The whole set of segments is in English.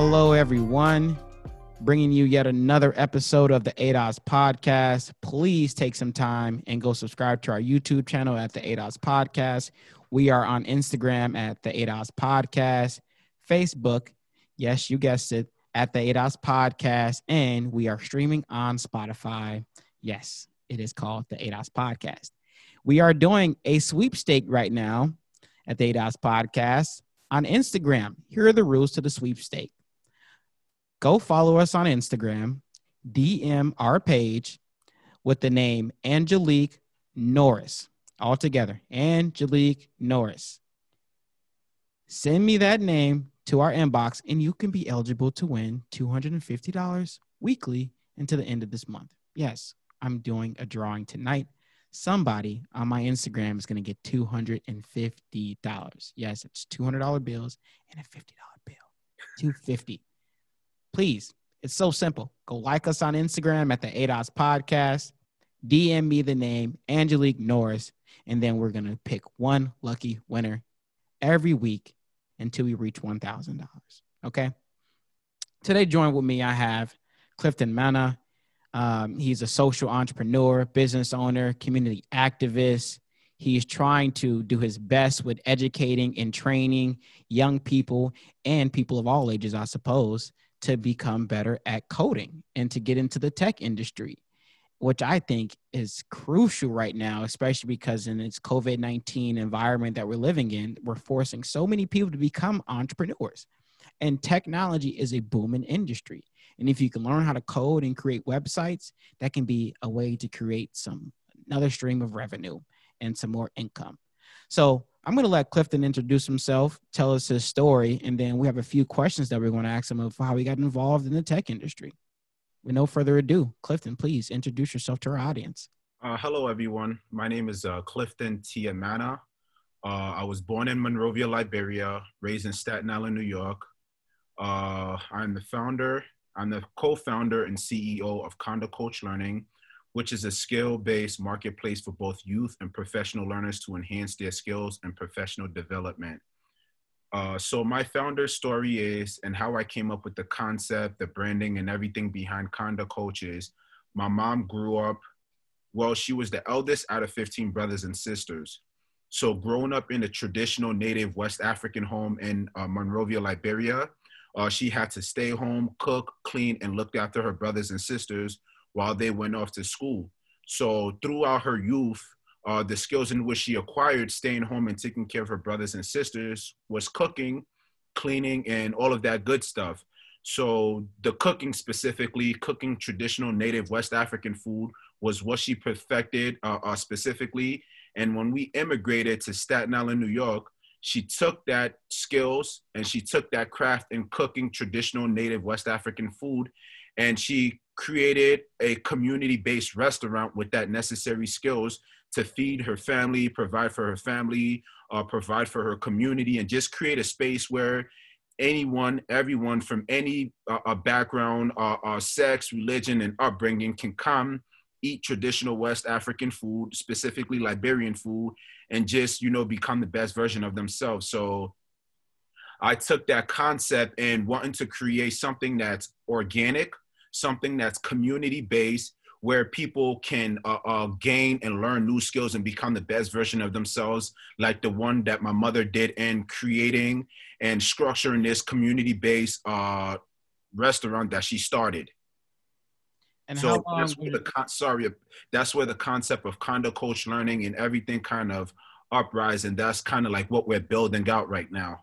Hello, everyone. Bringing you yet another episode of the ADOS podcast. Please take some time and go subscribe to our YouTube channel at the ADOS podcast. We are on Instagram at the ADOS podcast, Facebook, yes, you guessed it, at the ADOS podcast, and we are streaming on Spotify. Yes, it is called the ADOS podcast. We are doing a sweepstake right now at the ADOS podcast on Instagram. Here are the rules to the sweepstake go follow us on Instagram, DM our page with the name Angelique Norris. All together, Angelique Norris. Send me that name to our inbox, and you can be eligible to win $250 weekly until the end of this month. Yes, I'm doing a drawing tonight. Somebody on my Instagram is going to get $250. Yes, it's $200 bills and a $50 bill. 250 please, it's so simple. Go like us on Instagram at the ADOS podcast. DM me the name Angelique Norris, and then we're gonna pick one lucky winner every week until we reach one thousand dollars. Okay. Today, joined with me, I have Clifton Manneh. Um, he's a social entrepreneur, business owner, community activist. He's trying to do his best with educating and training young people and people of all ages, I suppose, to become better at coding and to get into the tech industry, which I think is crucial right now, especially because in this COVID 19 environment that we're living in, we're forcing so many people to become entrepreneurs. And technology is a booming industry. And if you can learn how to code and create websites, that can be a way to create some another stream of revenue and some more income. So I'm going to let Clifton introduce himself, tell us his story, and then we have a few questions that we're going to ask him of how he got involved in the tech industry. With no further ado, Clifton, please introduce yourself to our audience. Uh, hello, everyone. My name is uh, Clifton Tiamana. Uh, I was born in Monrovia, Liberia, raised in Staten Island, New York. Uh, I'm the founder, I'm the co-founder and CEO of Konduct Coach Learning, which is a skill-based marketplace for both youth and professional learners to enhance their skills and professional development. Uh, so my founder story is, and how I came up with the concept, the branding, and everything behind Konduct Coaches. My mom grew up, well, she was the eldest out of 15 brothers and sisters. So growing up in a traditional native West African home in uh, Monrovia, Liberia, uh, she had to stay home, cook, clean, and look after her brothers and sisters while they went off to school. So throughout her youth, uh, the skills in which she acquired staying home and taking care of her brothers and sisters was cooking, cleaning, and all of that good stuff. So the cooking specifically, cooking traditional native West African food was what she perfected uh, uh, specifically. And when we immigrated to Staten Island, New York, she took that skills and she took that craft in cooking traditional native West African food and she created a community-based restaurant with that necessary skills to feed her family, provide for her family, uh, provide for her community, and just create a space where anyone, everyone from any uh, background, uh, uh, sex, religion, and upbringing can come eat traditional West African food, specifically Liberian food, and just you know become the best version of themselves. So I took that concept and wanting to create something that's organic, something that's community based where people can uh, uh, gain and learn new skills and become the best version of themselves, like the one that my mother did in creating and structuring this community based uh, restaurant that she started. And so that's where the con- sorry, that's where the concept of Konduct Coach Learning and everything kind of uprise, and that's kind of like what we're building out right now.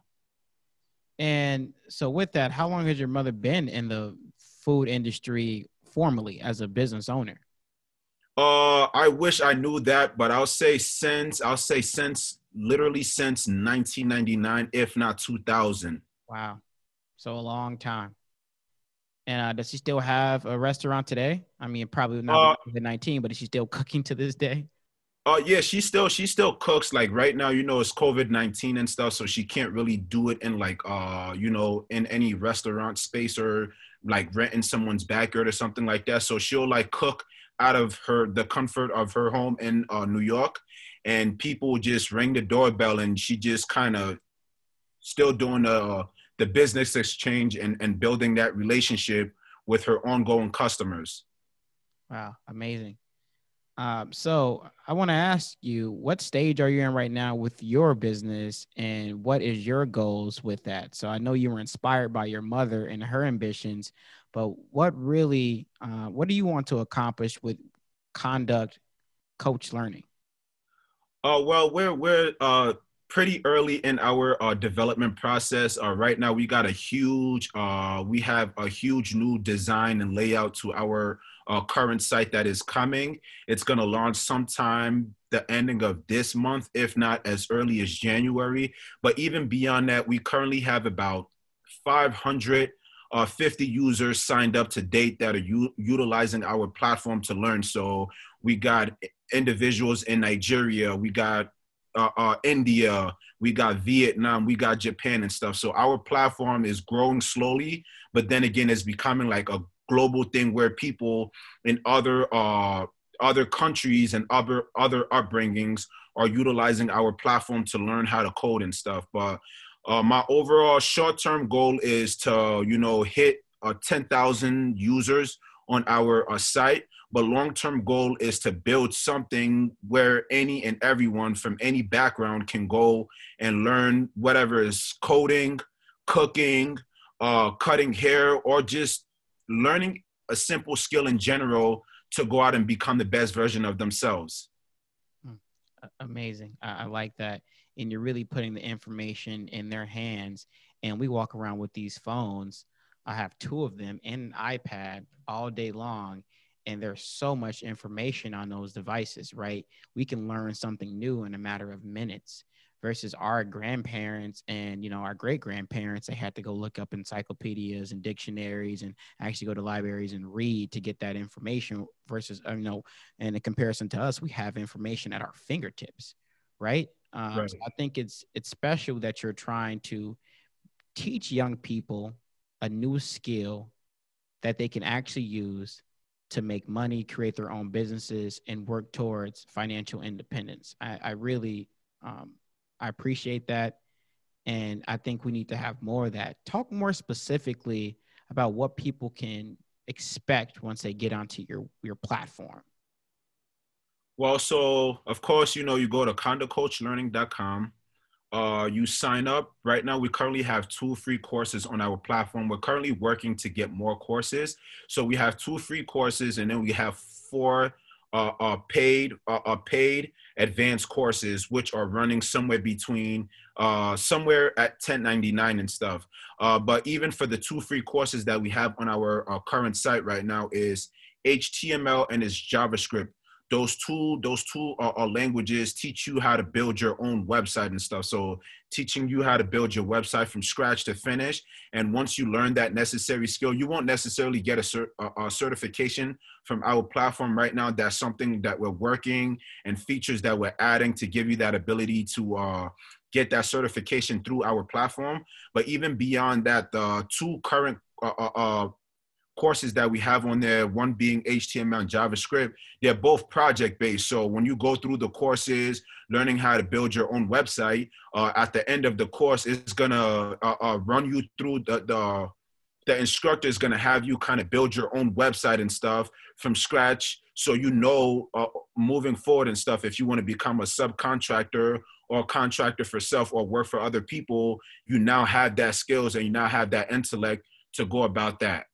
And so, with that, how long has your mother been in the food industry formally as a business owner? Uh, I wish I knew that, but I'll say since I'll say since literally since 1999, if not 2000. Wow, so a long time. And uh, does she still have a restaurant today? I mean, probably not uh, COVID 19, but is she still cooking to this day? Oh uh, yeah, she still she still cooks. Like right now, you know, it's COVID nineteen and stuff, so she can't really do it in like uh, you know, in any restaurant space or like renting someone's backyard or something like that. So she'll like cook out of her the comfort of her home in uh, New York, and people just ring the doorbell, and she just kind of still doing the the business exchange and, and building that relationship with her ongoing customers. Wow, amazing. Um, so I want to ask you, what stage are you in right now with your business, and what is your goals with that? So I know you were inspired by your mother and her ambitions, but what really, uh, what do you want to accomplish with Konduct Coach Learning? Uh, well, we're we're uh, pretty early in our uh, development process. Uh, right now, we got a huge, uh, we have a huge new design and layout to our uh, current site that is coming. It's going to launch sometime the ending of this month, if not as early as January. But even beyond that, we currently have about 500 uh, 50 users signed up to date that are u- utilizing our platform to learn. So we got individuals in Nigeria, we got uh, uh, India, we got Vietnam, we got Japan and stuff. So our platform is growing slowly, but then again, it's becoming like a global thing where people in other uh, other countries and other other upbringings are utilizing our platform to learn how to code and stuff. But uh, my overall short term goal is to you know hit uh, 10,000 users on our uh, site. But long term goal is to build something where any and everyone from any background can go and learn whatever is coding, cooking, uh, cutting hair, or just learning a simple skill in general to go out and become the best version of themselves. Hmm. Amazing. I, I like that. And you're really putting the information in their hands. And we walk around with these phones. I have two of them and an iPad all day long. And there's so much information on those devices, right? We can learn something new in a matter of minutes versus our grandparents and you know our great grandparents they had to go look up encyclopedias and dictionaries and actually go to libraries and read to get that information versus uh, you know and in a comparison to us we have information at our fingertips right, um, right. So i think it's it's special that you're trying to teach young people a new skill that they can actually use to make money, create their own businesses, and work towards financial independence. I, I really um, I appreciate that. And I think we need to have more of that. Talk more specifically about what people can expect once they get onto your, your platform. Well, so of course, you know, you go to konductcoachlearning.com. Uh, you sign up. Right now, we currently have two free courses on our platform. We're currently working to get more courses. So we have two free courses, and then we have four uh, uh, paid uh, uh, paid advanced courses, which are running somewhere between uh, somewhere at 1099 and stuff. Uh, but even for the two free courses that we have on our current site right now is HTML and is JavaScript those two those two uh, languages teach you how to build your own website and stuff. So teaching you how to build your website from scratch to finish. And once you learn that necessary skill you won't necessarily get a, cert, a, a certification from our platform right now that's something that we're working and features that we're adding to give you that ability to uh, get that certification through our platform. But even beyond that the two current uh, uh, uh courses that we have on there, one being HTML and JavaScript, they're both project based. So when you go through the courses, learning how to build your own website, uh, at the end of the course, it's gonna uh, uh, run you through the, the the instructor is gonna have you kind of build your own website and stuff from scratch, so you know uh, moving forward and stuff. If you want to become a subcontractor or a contractor for self or work for other people, you now have that skills and you now have that intellect to go about that.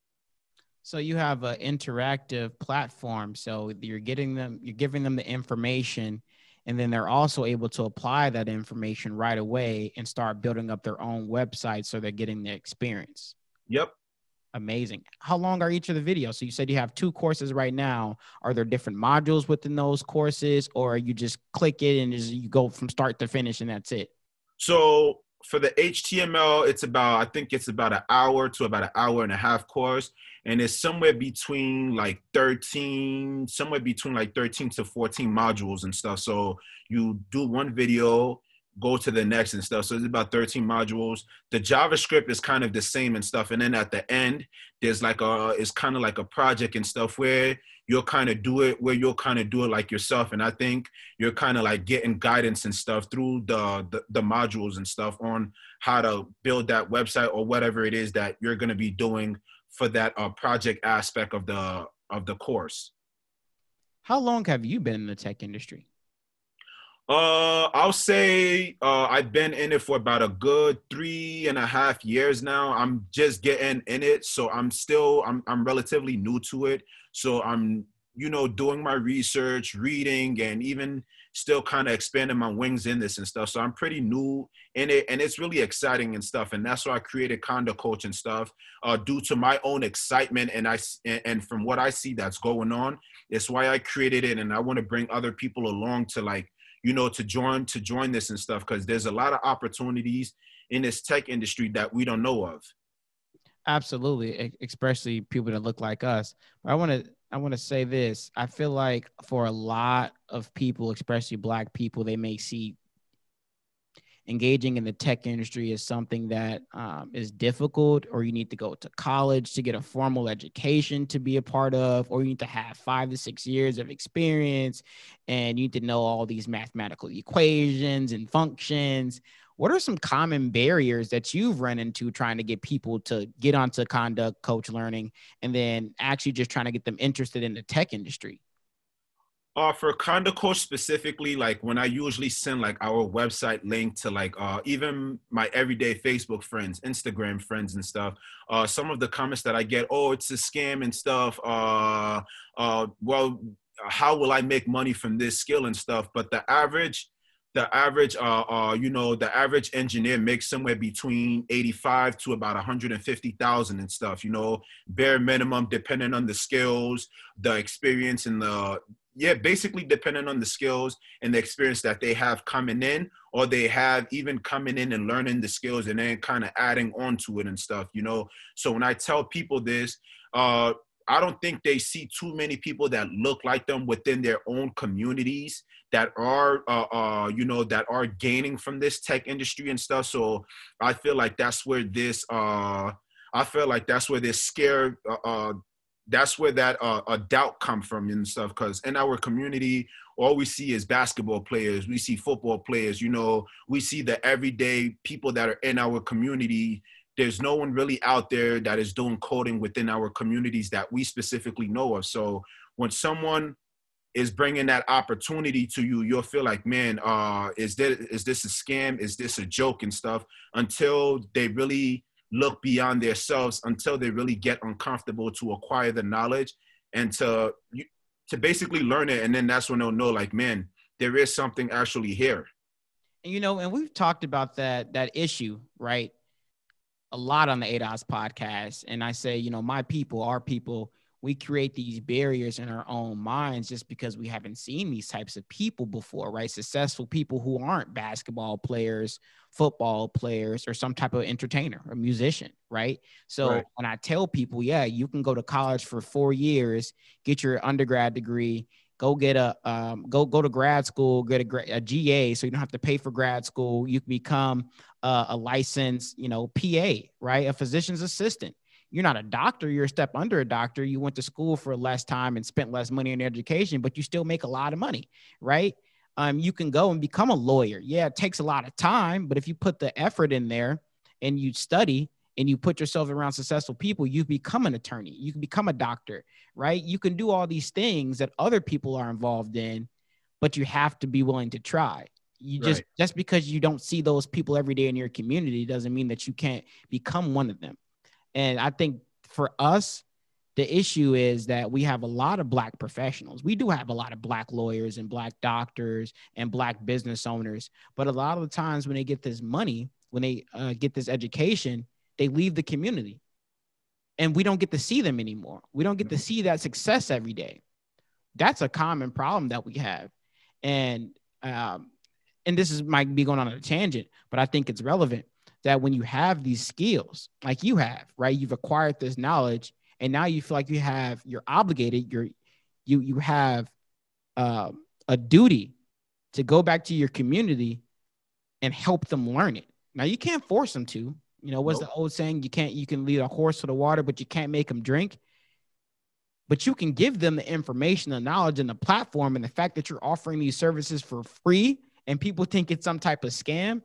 So you have an interactive platform. So you're getting them, you're giving them the information, and then they're also able to apply that information right away and start building up their own website. So they're getting the experience. Yep. Amazing. How long are each of the videos? So you said you have two courses right now. Are there different modules within those courses, or you just click it and just you go from start to finish and that's it? So for the HTML, it's about I think it's about an hour to about an hour and a half course and it's somewhere between like 13 somewhere between like 13 to 14 modules and stuff. So you do one video go to the next and stuff. So it's about 13 modules. The javascript is kind of the same and stuff. And then at the end there's like a it's kind of like a project and stuff where you'll kind of do it where you'll kind of do it like yourself. And i think you're kind of like getting guidance and stuff through the, the, the modules and stuff on how to build that website or whatever it is that you're going to be doing for that uh, project aspect of the of the course how long have you been in the tech industry uh, I'll say uh, I've been in it for about a good three and a half years now. I'm just getting in it, so I'm still I'm I'm relatively new to it. So I'm you know doing my research, reading, and even still kind of expanding my wings in this and stuff. So I'm pretty new in it, and it's really exciting and stuff. And that's why I created Konduct Coach and stuff, uh, due to my own excitement and I and from what I see that's going on. It's why I created it, and I want to bring other people along to like you know, to join to join this and stuff because there's a lot of opportunities in this tech industry that we don't know of. Absolutely, especially people that look like us. I want to I want to say this. I feel like for a lot of people, especially black people, they may see engaging in the tech industry is something that um, is difficult, or you need to go to college to get a formal education to be a part of, or you need to have five to six years of experience and you need to know all these mathematical equations and functions. What are some common barriers that you've run into trying to get people to get onto Konduct Coach Learning and then actually just trying to get them interested in the tech industry? uh for Konduct Coach specifically like when i usually send like our website link to like uh even my everyday facebook friends instagram friends and stuff uh some of the comments that i get oh it's a scam and stuff uh uh well how will i make money from this skill and stuff but the average the average uh, uh you know the average engineer makes somewhere between 85 to about 150,000 and stuff you know bare minimum depending on the skills the experience and the yeah, basically depending on the skills and the experience that they have coming in, or they have even coming in and learning the skills and then kind of adding on to it and stuff, you know. So when I tell people this, uh, I don't think they see too many people that look like them within their own communities that are, uh, uh, you know, that are gaining from this tech industry and stuff. So I feel like that's where this, uh, I feel like that's where this scare, uh, uh that's where that uh, a doubt come from and stuff. Because in our community all we see is basketball players. We see football players you know. We see the everyday people that are in our community there's no one really out there that is doing coding within our communities that we specifically know of. So when someone is bringing that opportunity to you you'll feel like man uh is this is this a scam? Is this a joke and stuff? Until they really look beyond themselves until they really get uncomfortable to acquire the knowledge and to to basically learn it. And then that's when they'll know like man there is something actually here. And you know and we've talked about that that issue right a lot on the ADOS podcast and I say you know my people our people we create these barriers in our own minds just because we haven't seen these types of people before, right? Successful people who aren't basketball players, football players, or some type of entertainer or musician, right? So right. when I tell people, yeah, you can go to college for four years, get your undergrad degree, go get a um, go go to grad school, get a, a GA, so you don't have to pay for grad school. You can become uh, a licensed, you know, PA, right? A physician's assistant you're not a doctor you're a step under a doctor you went to school for less time and spent less money on education but you still make a lot of money right um, you can go and become a lawyer yeah it takes a lot of time but if you put the effort in there and you study and you put yourself around successful people you become an attorney you can become a doctor right you can do all these things that other people are involved in but you have to be willing to try you just right. just because you don't see those people every day in your community doesn't mean that you can't become one of them and I think for us, the issue is that we have a lot of black professionals. We do have a lot of black lawyers and black doctors and black business owners, but a lot of the times when they get this money, when they uh, get this education, they leave the community, and we don't get to see them anymore. We don't get to see that success every day. That's a common problem that we have, and um, and this is might be going on a tangent, but I think it's relevant that when you have these skills like you have, right? You've acquired this knowledge and now you feel like you have you're obligated, you're you you have uh, a duty to go back to your community and help them learn it. Now you can't force them to. You know, what's nope. the old saying? You can't you can lead a horse to the water, but you can't make them drink. but you can give them the information, the knowledge, and the platform, and the fact that you're offering these services for free, and people think it's some type of scam.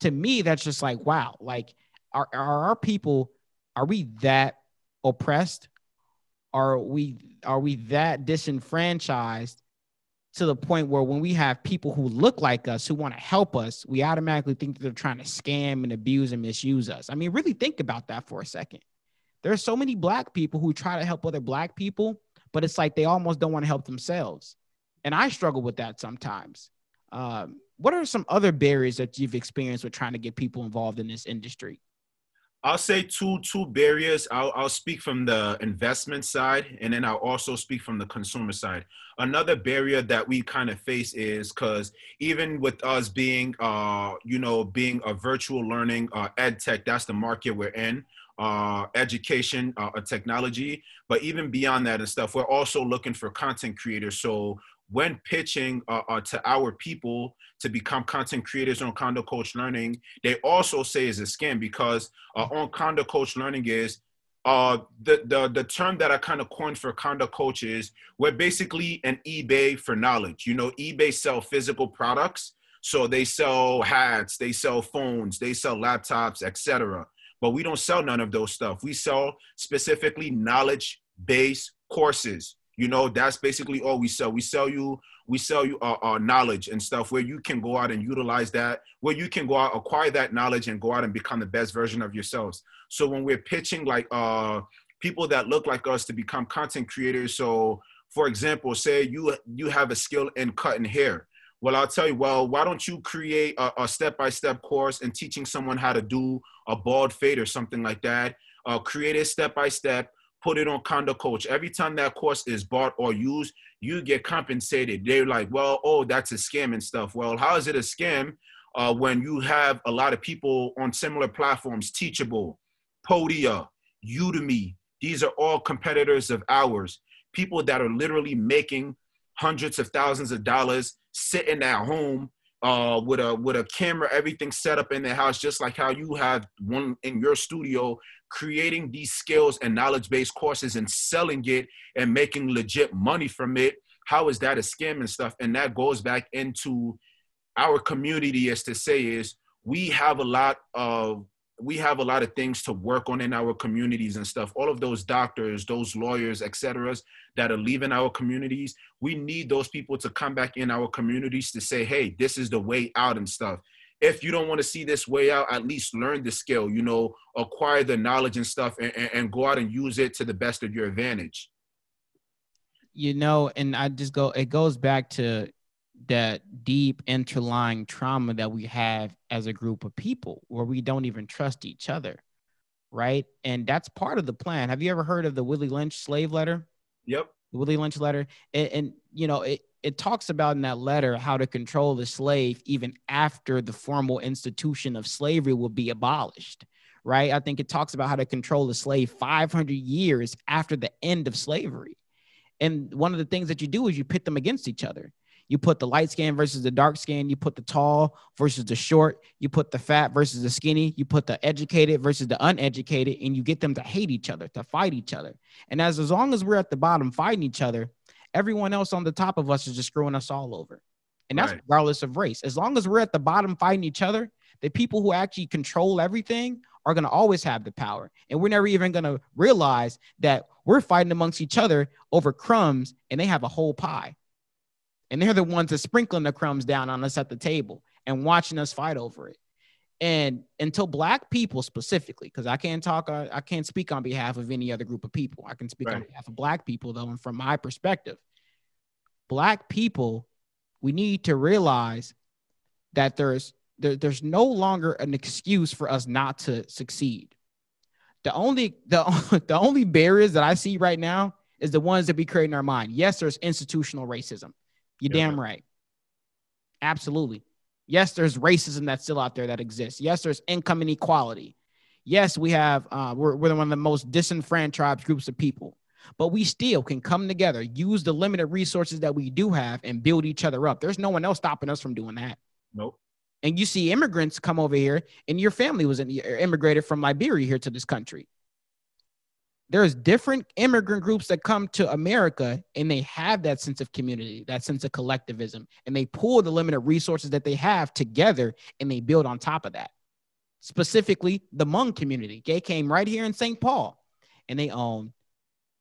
To me, that's just like wow. Like, are are our people? Are we that oppressed? Are we are we that disenfranchised to the point where when we have people who look like us who want to help us, we automatically think that they're trying to scam and abuse and misuse us. I mean, really think about that for a second. There are so many black people who try to help other black people, but it's like they almost don't want to help themselves. And I struggle with that sometimes. Um, what are some other barriers that you've experienced with trying to get people involved in this industry? I'll say two two barriers. I'll, I'll speak from the investment side, and then I'll also speak from the consumer side. Another barrier that we kind of face is because even with us being, uh, you know, being a virtual learning uh, ed tech, that's the market we're in. Uh, education, uh, technology, but even beyond that and stuff, we're also looking for content creators. So when pitching uh, uh, to our people to become content creators on Konduct Coach Learning, they also say is a scam because uh, on Konduct Coach Learning is uh, the, the, the term that I kind of coined for Konduct Coach is we're basically an eBay for knowledge. You know, eBay sell physical products. So they sell hats, they sell phones, they sell laptops, etc. But we don't sell none of those stuff. We sell specifically knowledge-based courses you know that's basically all we sell. We sell you we sell you our, uh, our, knowledge and stuff where you can go out and utilize that where you can go out acquire that knowledge and go out and become the best version of yourselves. So when we're pitching like uh people that look like us to become content creators so for example say you you have a skill in cutting hair. Well i'll tell you well why don't you create a, a step-by-step course and teaching someone how to do a bald fade or something like that? Uh, create it step-by-step put it on Konduct Coach. Every time that course is bought or used, you get compensated. They're like, well, oh, that's a scam and stuff. Well, how is it a scam uh, when you have a lot of people on similar platforms, Teachable, Podia, Udemy? These are all competitors of ours. People that are literally making hundreds of thousands of dollars sitting at home uh, with a with a camera, everything set up in their house, just like how you have one in your studio, creating these skills and knowledge based courses and selling it and making legit money from it. How is that a scam and stuff? And that goes back into our community, as to say, is we have a lot of we have a lot of things to work on in our communities and stuff. All of those doctors, those lawyers, etc., that are leaving our communities, we need those people to come back in our communities to say, "Hey, this is the way out" and stuff. If you don't want to see this way out, at least learn the skill. You know, acquire the knowledge and stuff, and, and, and go out and use it to the best of your advantage. You know, and I just go. It goes back to that deep interlying trauma that we have as a group of people where we don't even trust each other right? And that's part of the plan. Have you ever heard of the willie lynch slave letter? Yep. The willie lynch letter? And, and you know it, it talks about in that letter how to control the slave even after the formal institution of slavery will be abolished right? I think it talks about how to control the slave 500 years after the end of slavery. And one of the things that you do is you pit them against each other you put the light skin versus the dark skin. You put the tall versus the short. You put the fat versus the skinny. You put the educated versus the uneducated, and you get them to hate each other, to fight each other. And as, as long as we're at the bottom fighting each other, everyone else on the top of us is just screwing us all over. And that's right. regardless of race. As long as we're at the bottom fighting each other, the people who actually control everything are going to always have the power. And we're never even going to realize that we're fighting amongst each other over crumbs and they have a whole pie. And they're the ones that sprinkling the crumbs down on us at the table and watching us fight over it. And until black people specifically, because I can't talk, uh, I can't speak on behalf of any other group of people. I can speak right. on behalf of black people, though, and from my perspective, black people, we need to realize that there's there, there's no longer an excuse for us not to succeed. The only the, the only barriers that I see right now is the ones that we create in our mind. Yes, there's institutional racism. You're yeah. damn right. Absolutely. Yes, there's racism that's still out there that exists. Yes, there's income inequality. Yes, we have, uh, we're, we're one of the most disenfranchised groups of people, but we still can come together, use the limited resources that we do have, and build each other up. There's no one else stopping us from doing that. Nope. And you see immigrants come over here, and your family was in, immigrated from Liberia here to this country. There's different immigrant groups that come to America and they have that sense of community, that sense of collectivism, and they pull the limited resources that they have together and they build on top of that. Specifically, the Hmong community. They came right here in St. Paul and they own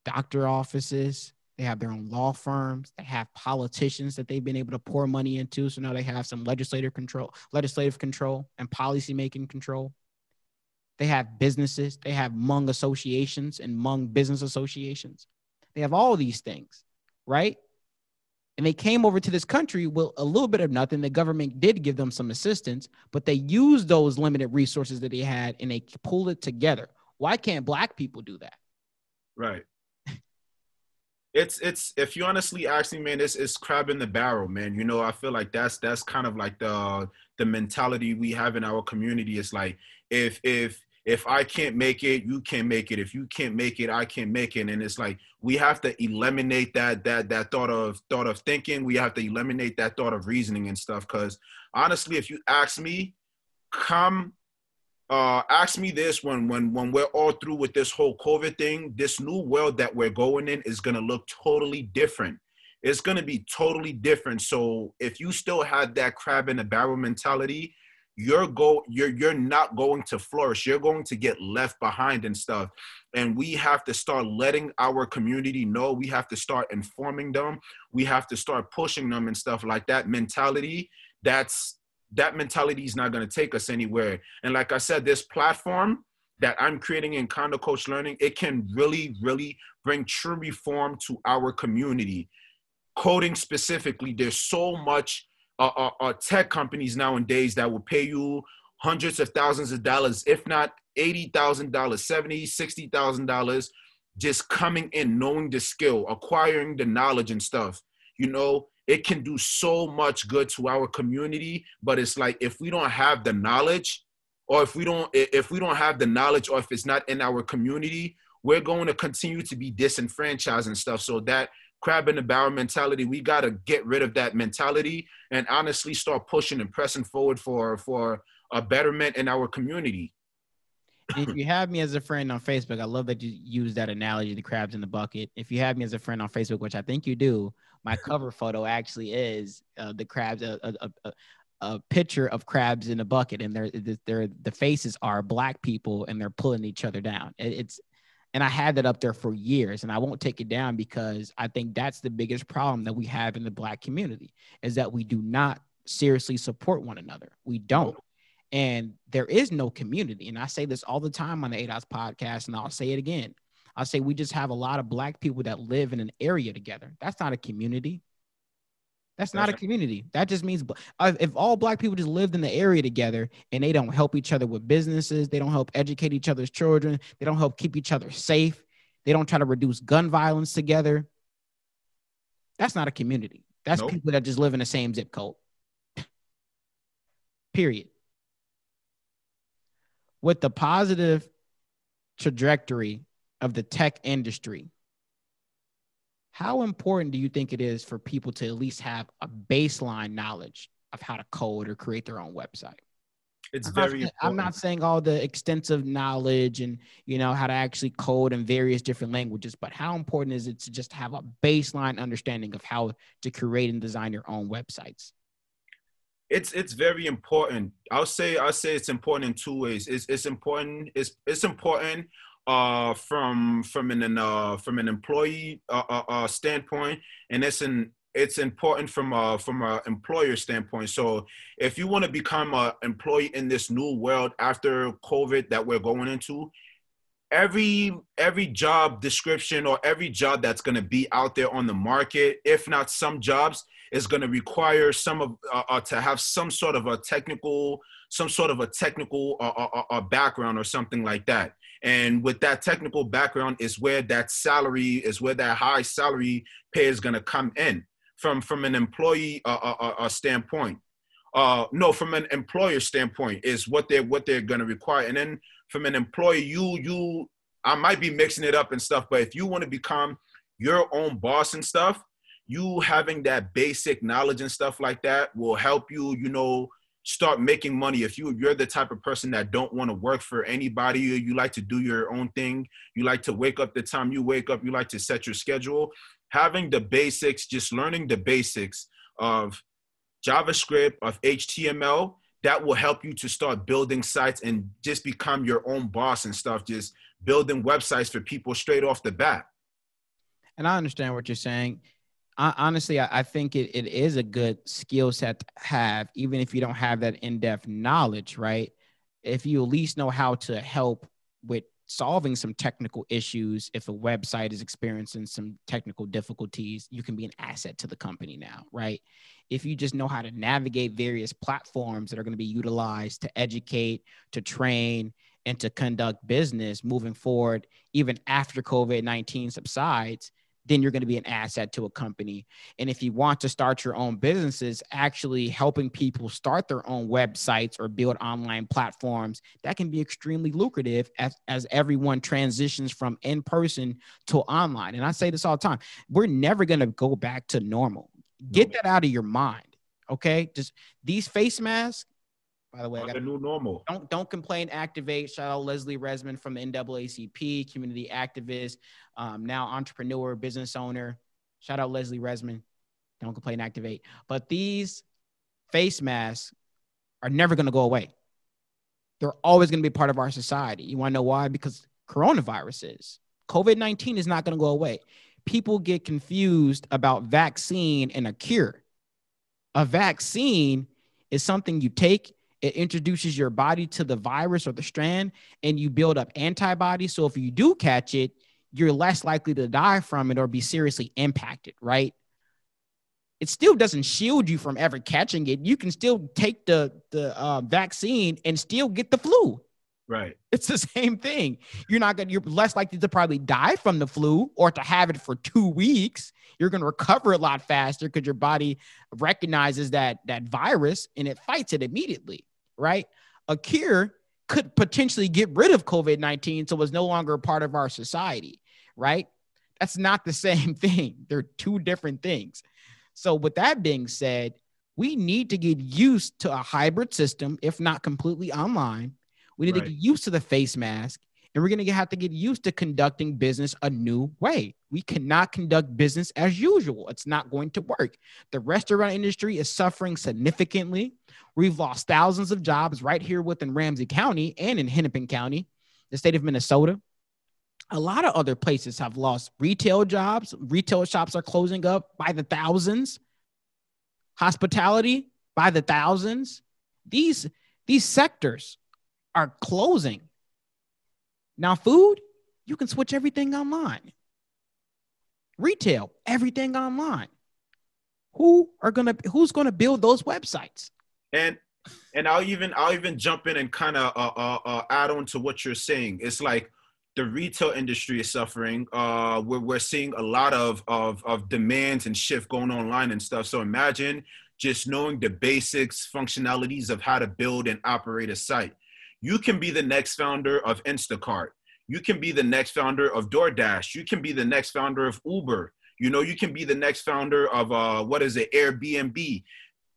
doctor offices. They have their own law firms. They have politicians that they've been able to pour money into. So now they have some legislative control, legislative control, and policy making control. They have businesses, they have Hmong associations and Hmong business associations. They have all these things, right? And they came over to this country with a little bit of nothing. The government did give them some assistance, but they used those limited resources that they had and they pulled it together. Why can't black people do that? Right. It's it's if you honestly ask me, man, it's it's crab in the barrel, man. You know, I feel like that's that's kind of like the the mentality we have in our community. It's like if if if I can't make it, you can't make it. If you can't make it, I can't make it. And it's like we have to eliminate that that that thought of thought of thinking. We have to eliminate that thought of reasoning and stuff. Because honestly, if you ask me, come uh, ask me this when when when we're all through with this whole COVID thing, this new world that we're going in is gonna look totally different. It's gonna be totally different. So if you still had that crab in the barrel mentality, you're go you're you're not going to flourish. You're going to get left behind and stuff. And we have to start letting our community know. We have to start informing them. We have to start pushing them and stuff like that mentality. That's that mentality is not going to take us anywhere. And like i said this platform that i'm creating in Konduct Coach Learning it can really really bring true reform to our community. Coding specifically there's so much are, are, tech companies nowadays that will pay you hundreds of thousands of dollars, if not $80,000, 70, $60,000, just coming in, knowing the skill, acquiring the knowledge and stuff. You know, it can do so much good to our community, but it's like if we don't have the knowledge, or if we don't if we don't have the knowledge, or if it's not in our community, we're going to continue to be disenfranchised and stuff. So that crab in the barrel mentality. We got to get rid of that mentality and honestly start pushing and pressing forward for for a betterment in our community. if you have me as a friend on Facebook, I love that you use that analogy, the crabs in the bucket. If you have me as a friend on Facebook, which I think you do, my cover photo actually is uh, the crabs, a, a, picture of crabs in a bucket, and they're, they're, the faces are black people, and they're pulling each other down. It, it's and I had that up there for years, and I won't take it down because I think that's the biggest problem that we have in the Black community is that we do not seriously support one another. We don't. And there is no community. And I say this all the time on the ADOS podcast, and I'll say it again. I'll say we just have a lot of Black people that live in an area together. That's not a community. That's not a community. That just means uh, if all black people just lived in the area together and they don't help each other with businesses, they don't help educate each other's children, they don't help keep each other safe, they don't try to reduce gun violence together. That's not a community. That's nope. people that just live in the same zip code. Period. With the positive trajectory of the tech industry, how important do you think it is for people to at least have a baseline knowledge of how to code or create their own website? It's I'm very. Not, I'm not saying all the extensive knowledge and you know how to actually code in various different languages, but how important is it to just have a baseline understanding of how to create and design your own websites? It's it's very important. I'll say I'll say it's important in two ways. It's it's important. It's it's important uh, from from an uh, from an employee uh, uh, uh, standpoint, and it's an it's important from a from a employer standpoint. So if you want to become an employee in this new world after COVID that we're going into, every every job description or every job that's going to be out there on the market, if not some jobs, is going to require some of uh, uh, to have some sort of a technical some sort of a technical uh, uh, background or something like that and with that technical background is where that salary is where that high salary pay is going to come in from from an employee uh, uh, uh, uh, standpoint. Uh, no, from an employer standpoint is what they're what they're going to require, and then from an employee, you you I might be mixing it up and stuff, but if you want to become your own boss and stuff, you having that basic knowledge and stuff like that will help you, you know, start making money. If you you're the type of person that don't want to work for anybody you, like to do your own thing you like to wake up the time you wake up you like to set your schedule having the basics just learning the basics of javascript of html that will help you to start building sites and just become your own boss and stuff just building websites for people straight off the bat. And i understand what you're saying I, honestly, I, I think it, it is a good skill set to have, even if you don't have that in depth knowledge, right? If you at least know how to help with solving some technical issues, if a website is experiencing some technical difficulties, you can be an asset to the company now, right? If you just know how to navigate various platforms that are going to be utilized to educate, to train, and to conduct business moving forward, even after COVID 19 subsides, then you're going to be an asset to a company. And if you want to start your own businesses, actually helping people start their own websites or build online platforms, that can be extremely lucrative as, as everyone transitions from in person to online. And I say this all the time we're never going to go back to normal. Get that out of your mind. Okay. Just these face masks, by the way, I got the new normal. Don't don't complain. Activate. Shout out Leslie Resman from the NAACP, community activist, um, now entrepreneur, business owner. Shout out Leslie Resman. Don't complain. Activate. But these face masks are never going to go away. They're always going to be part of our society. You want to know why? Because coronavirus is. COVID 19 is not going to go away. People get confused about vaccine and a cure. A vaccine is something you take it introduces your body to the virus or the strand and you build up antibodies. So if you do catch it, you're less likely to die from it or be seriously impacted, right? It still doesn't shield you from ever catching it. You can still take the the uh, vaccine and still get the flu. Right. It's the same thing. You're not gonna. You're less likely to probably die from the flu or to have it for two weeks. You're gonna recover a lot faster because your body recognizes that that virus and it fights it immediately right? A cure could potentially get rid of COVID 19 so it's no longer a part of our society, right? That's not the same thing. They're two different things. So, with that being said, we need to get used to a hybrid system, if not completely online. We need right. to get used to the face mask and we're going to have to get used to conducting business a new way. We cannot conduct business as usual. It's not going to work. The restaurant industry is suffering significantly. We've lost thousands of jobs right here within Ramsey County and in Hennepin County, the state of Minnesota. A lot of other places have lost retail jobs. Retail shops are closing up by the thousands. Hospitality by the thousands. These these sectors are closing now, food, you can switch everything online. Retail, everything online. Who are gonna who's gonna build those websites? And and I'll even I'll even jump in and kind of uh, uh, uh, add on to what you're saying. It's like the retail industry is suffering. Uh, we're we're seeing a lot of of of demands and shift going online and stuff. So imagine just knowing the basics, functionalities of how to build and operate a site. You can be the next founder of Instacart. You can be the next founder of DoorDash. You can be the next founder of Uber. You know, you can be the next founder of uh, what is it, Airbnb.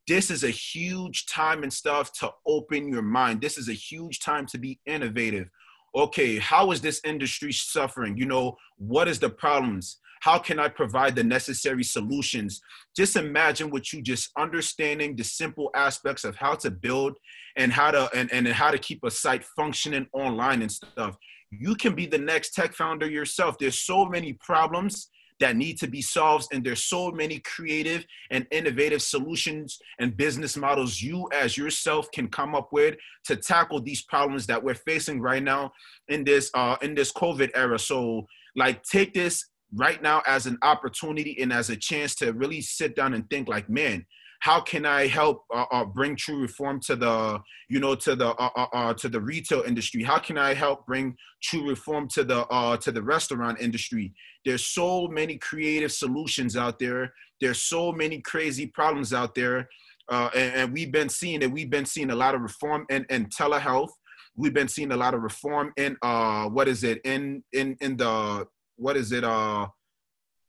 This is a huge time and stuff to open your mind. This is a huge time to be innovative. Okay, how is this industry suffering? You know, what is the problems? How can I provide the necessary solutions? Just imagine what you just understanding the simple aspects of how to build and how to and, and how to keep a site functioning online and stuff. You can be the next tech founder yourself. There's so many problems that need to be solved and there's so many creative and innovative solutions and business models you as yourself can come up with to tackle these problems that we're facing right now in this uh in this covid era so like take this right now as an opportunity and as a chance to really sit down and think like man how can i help uh, uh, bring true reform to the you know to the uh, uh, uh, to the retail industry? How can i help bring true reform to the uh, to the restaurant industry? There's so many creative solutions out there. There's so many crazy problems out there and, and, we've been seeing it. We've been seeing a lot of reform in, in telehealth. We've been seeing a lot of reform in uh what is it? In in in the what is it uh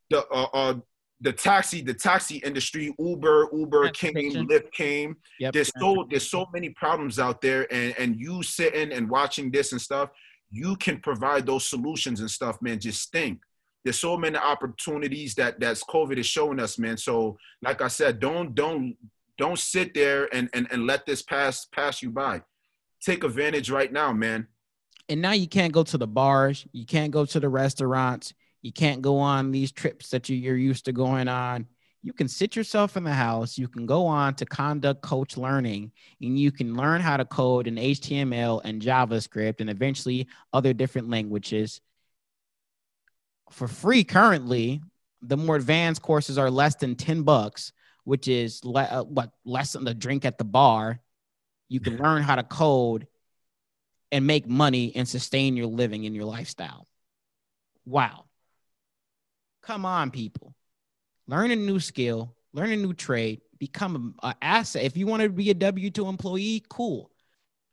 the uh, uh the taxi, the taxi industry, Uber, Uber came, Lyft came. Yep. There's so there's so many problems out there, and and you sitting and watching this and stuff, you can provide those solutions and stuff, man. Just think. There's so many opportunities that that's COVID is showing us, man. So, like I said, don't don't don't sit there and and, and let this pass pass you by. Take advantage right now, man. And now you can't go to the bars, you can't go to the restaurants, you can't go on these trips that you're used to going on. You can sit yourself in the house, you can go on to Konduct Coach Learning, and you can learn how to code in HTML and JavaScript and eventually other different languages for free currently. The more advanced courses are less than 10 bucks, which is le- uh, what less than the drink at the bar. You can learn how to code and make money and sustain your living and your lifestyle. Wow. Come on, people. Learn a new skill, learn a new trade, become an asset. If you want to be a W 2 employee, cool.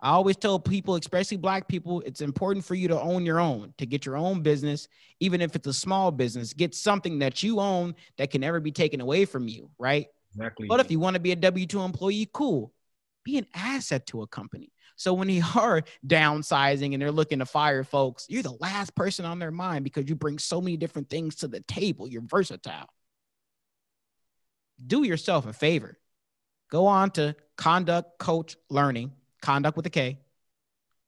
I always tell people, especially black people, it's important for you to own your own, to get your own business, even if it's a small business, get something that you own that can never be taken away from you, right? Exactly. But if you want to be a W 2 employee, cool. Be an asset to a company. So when they are downsizing and they're looking to fire folks, you're the last person on their mind because you bring so many different things to the table. You're versatile. Do yourself a favor. Go on to Konduct Coach Learning, conduct with a K,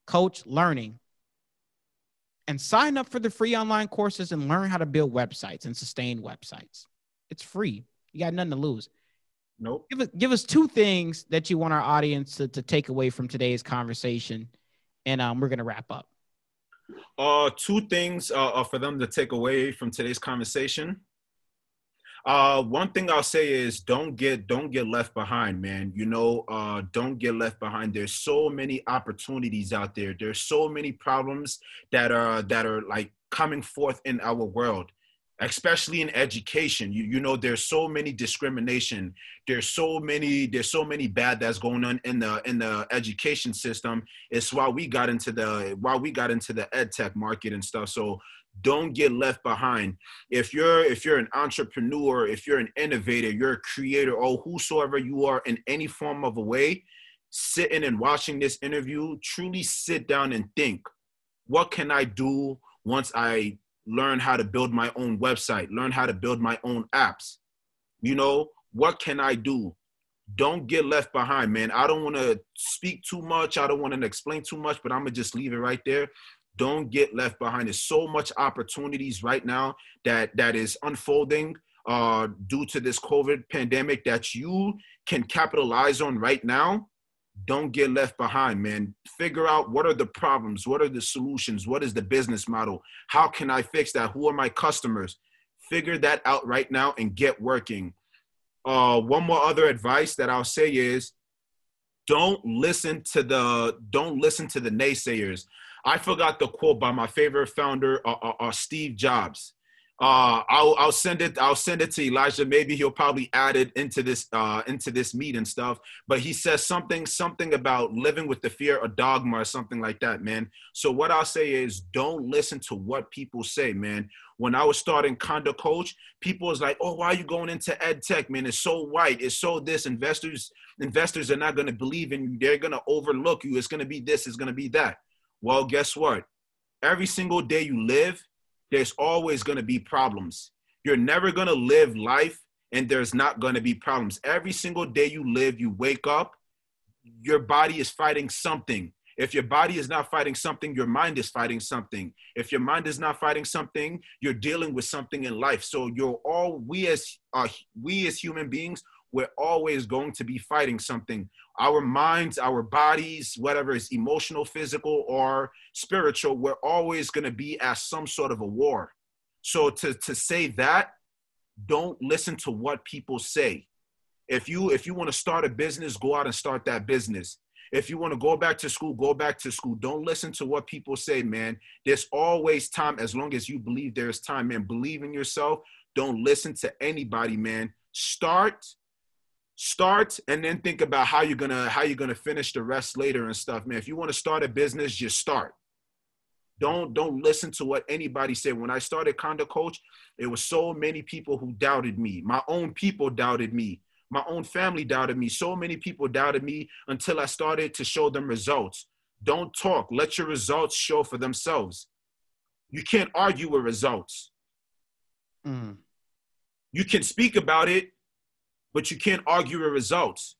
Coach Learning, and sign up for the free online courses and learn how to build websites and sustain websites. It's free. You got nothing to lose. Nope. Give us give us two things that you want our audience to, to take away from today's conversation, and um, we're gonna wrap up. Uh, two things uh, uh, for them to take away from today's conversation. Uh, one thing I'll say is don't get don't get left behind, man. You know, uh, don't get left behind. There's so many opportunities out there. There's so many problems that are that are like coming forth in our world especially in education you, you know there's so many discrimination there's so many there's so many bad that's going on in the in the education system. It's why we got into the why we got into the ed tech market and stuff. So don't get left behind. If you're if you're an entrepreneur if you're an innovator you're a creator or whosoever you are in any form of a way sitting and watching this interview truly sit down and think what can i do once i learn how to build my own website, learn how to build my own apps. You know, what can I do? Don't get left behind, man. I don't want to speak too much. I don't want to explain too much, but I'm going to just leave it right there. Don't get left behind. There's so much opportunities right now that that is unfolding uh, due to this COVID pandemic that you can capitalize on right now don't get left behind, man. Figure out what are the problems, what are the solutions, what is the business model, how can I fix that, who are my customers. Figure that out right now and get working. Uh, one more other advice that I'll say is don't listen to the don't listen to the naysayers. I forgot the quote by my favorite founder, uh, uh, uh Steve Jobs uh I'll I'll send it I'll send it to Elijah. Maybe he'll probably add it into this uh into this meet and stuff. But he says something something about living with the fear of dogma or something like that, man. So what I'll say is don't listen to what people say, man. When I was starting Konduct Coach, people was like, "Oh, why are you going into ed tech, man? It's so white. It's so this. Investors investors are not going to believe in you. They're going to overlook you. It's going to be this. It's going to be that." Well, guess what? Every single day you live, there's always going to be problems. You're never going to live life and there's not going to be problems. Every single day you live, you wake up, your body is fighting something. If your body is not fighting something, your mind is fighting something. If your mind is not fighting something, you're dealing with something in life. So you're all we as uh, we as human beings we're always going to be fighting something. Our minds, our bodies, whatever is emotional, physical, or spiritual, we're always going to be at some sort of a war. So to, to say that, don't listen to what people say. If you if you want to start a business, go out and start that business. If you want to go back to school, go back to school. Don't listen to what people say, man. There's always time as long as you believe there's time, man. Believe in yourself. Don't listen to anybody, man. Start start and then think about how you're gonna how you're gonna finish the rest later and stuff man if you want to start a business just start Don't don't listen to what anybody said. When I started Konduct Coach, it was so many people who doubted me. My own people doubted me. My own family doubted me. So many people doubted me until I started to show them results. Don't talk. Let your results show for themselves. You can't argue with results. Mm. You can speak about it, but you can't argue with results.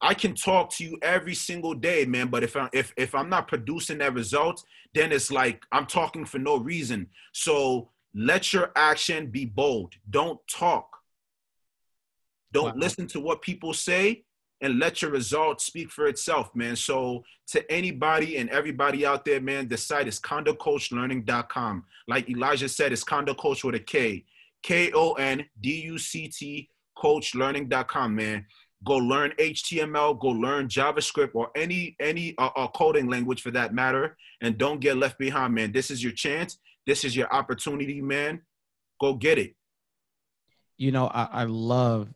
I can talk to you every single day, man. But if I if if I'm not producing that result, then it's like I'm talking for no reason. So let your action be bold. Don't talk. Don't wow. listen to what people say and let your result speak for itself, man. So to anybody and everybody out there, man, the site is konductcoachlearning.com. Like Elijah said, it's conduct coach with a K. K-O-N-D-U-C-T coachlearning.com, man. Go learn html go learn javascript or any any uh, uh, coding language for that matter and don't get left behind man. This is your chance. This is your opportunity man. Go get it. You know i, I love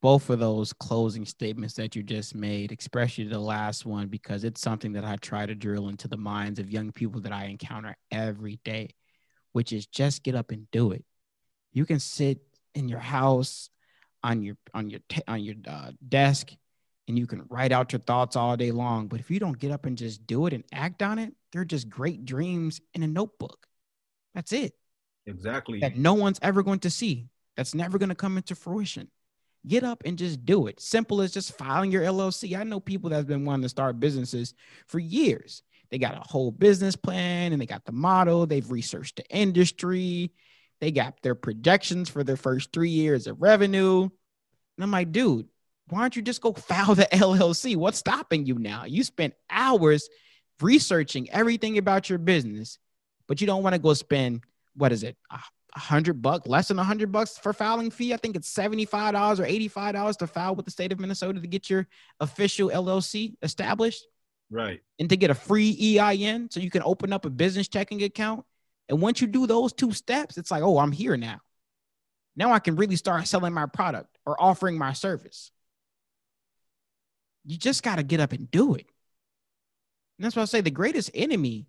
both of those closing statements that you just made especially the last one because it's something that i try to drill into the minds of young people that i encounter every day which is just get up and do it. You can sit in your house on your on your on your uh, desk and you can write out your thoughts all day long. But if you don't get up and just do it and act on it they're just great dreams in a notebook. That's it. Exactly. That no one's ever going to see. That's never going to come into fruition. Get up and just do it. Simple as just filing your llc i know people that's been wanting to start businesses for years. They got a whole business plan and they got the model. They've researched the industry they got their projections for their first three years of revenue. And I'm like, dude, why don't you just go file the LLC? What's stopping you now? You spent hours researching everything about your business, but you don't want to go spend, what is it, a hundred bucks, less than a hundred bucks for filing fee. I think it's $75 or $85 to file with the state of Minnesota to get your official LLC established. Right. And to get a free EIN so you can open up a business checking account and once you do those two steps, it's like, oh, I'm here now. Now I can really start selling my product or offering my service. You just got to get up and do it. And that's why I say the greatest enemy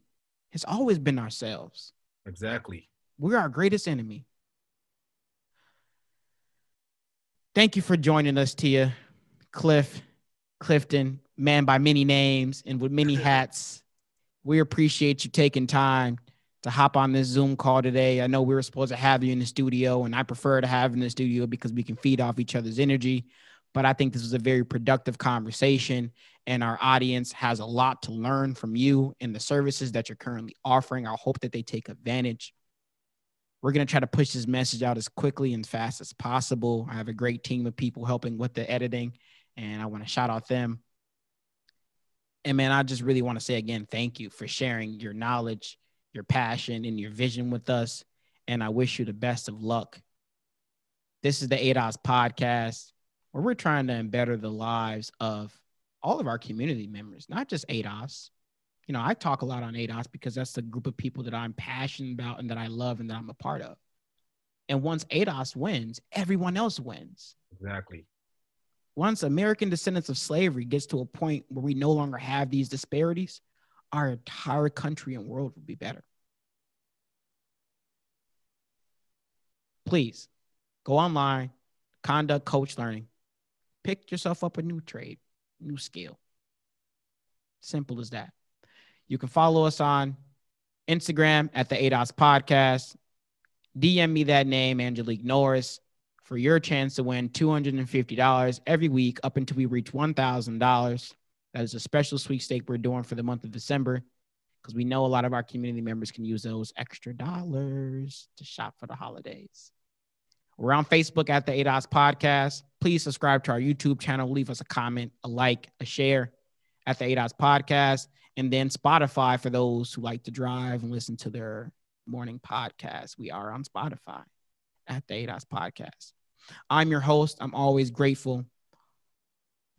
has always been ourselves. Exactly. We're our greatest enemy. Thank you for joining us, Tia, Cliff, Clifton, man by many names and with many hats. We appreciate you taking time to hop on this Zoom call today. I know we were supposed to have you in the studio, and I prefer to have in the studio because we can feed off each other's energy. But I think this was a very productive conversation, and our audience has a lot to learn from you and the services that you're currently offering. I hope that they take advantage. We're going to try to push this message out as quickly and fast as possible. I have a great team of people helping with the editing, and I want to shout out them. And man, I just really want to say again, thank you for sharing your knowledge your passion and your vision with us. And I wish you the best of luck. This is the ADOS podcast where we're trying to better the lives of all of our community members, not just ADOS. You know, I talk a lot on ADOS because that's the group of people that I'm passionate about and that I love and that I'm a part of. And once ADOS wins, everyone else wins. Exactly. Once American descendants of slavery gets to a point where we no longer have these disparities, our entire country and world would be better. Please go online, Konduct Coach Learning, pick yourself up a new trade, new skill. Simple as that. You can follow us on Instagram at the ADOS podcast. DM me that name, Angelique Norris, for your chance to win $250 every week up until we reach $1,000. That is a special sweepstake we're doing for the month of December because we know a lot of our community members can use those extra dollars to shop for the holidays. We're on Facebook at the ADOS Podcast. Please subscribe to our YouTube channel. Leave us a comment, a like, a share at the ADOS Podcast, and then Spotify for those who like to drive and listen to their morning podcast. We are on Spotify at the ADOS Podcast. I'm your host. I'm always grateful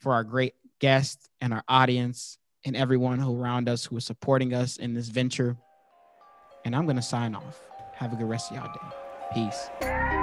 for our great guests and our audience and everyone who around us who is supporting us in this venture. And I'm going to sign off. Have a good rest of y'all day. Peace.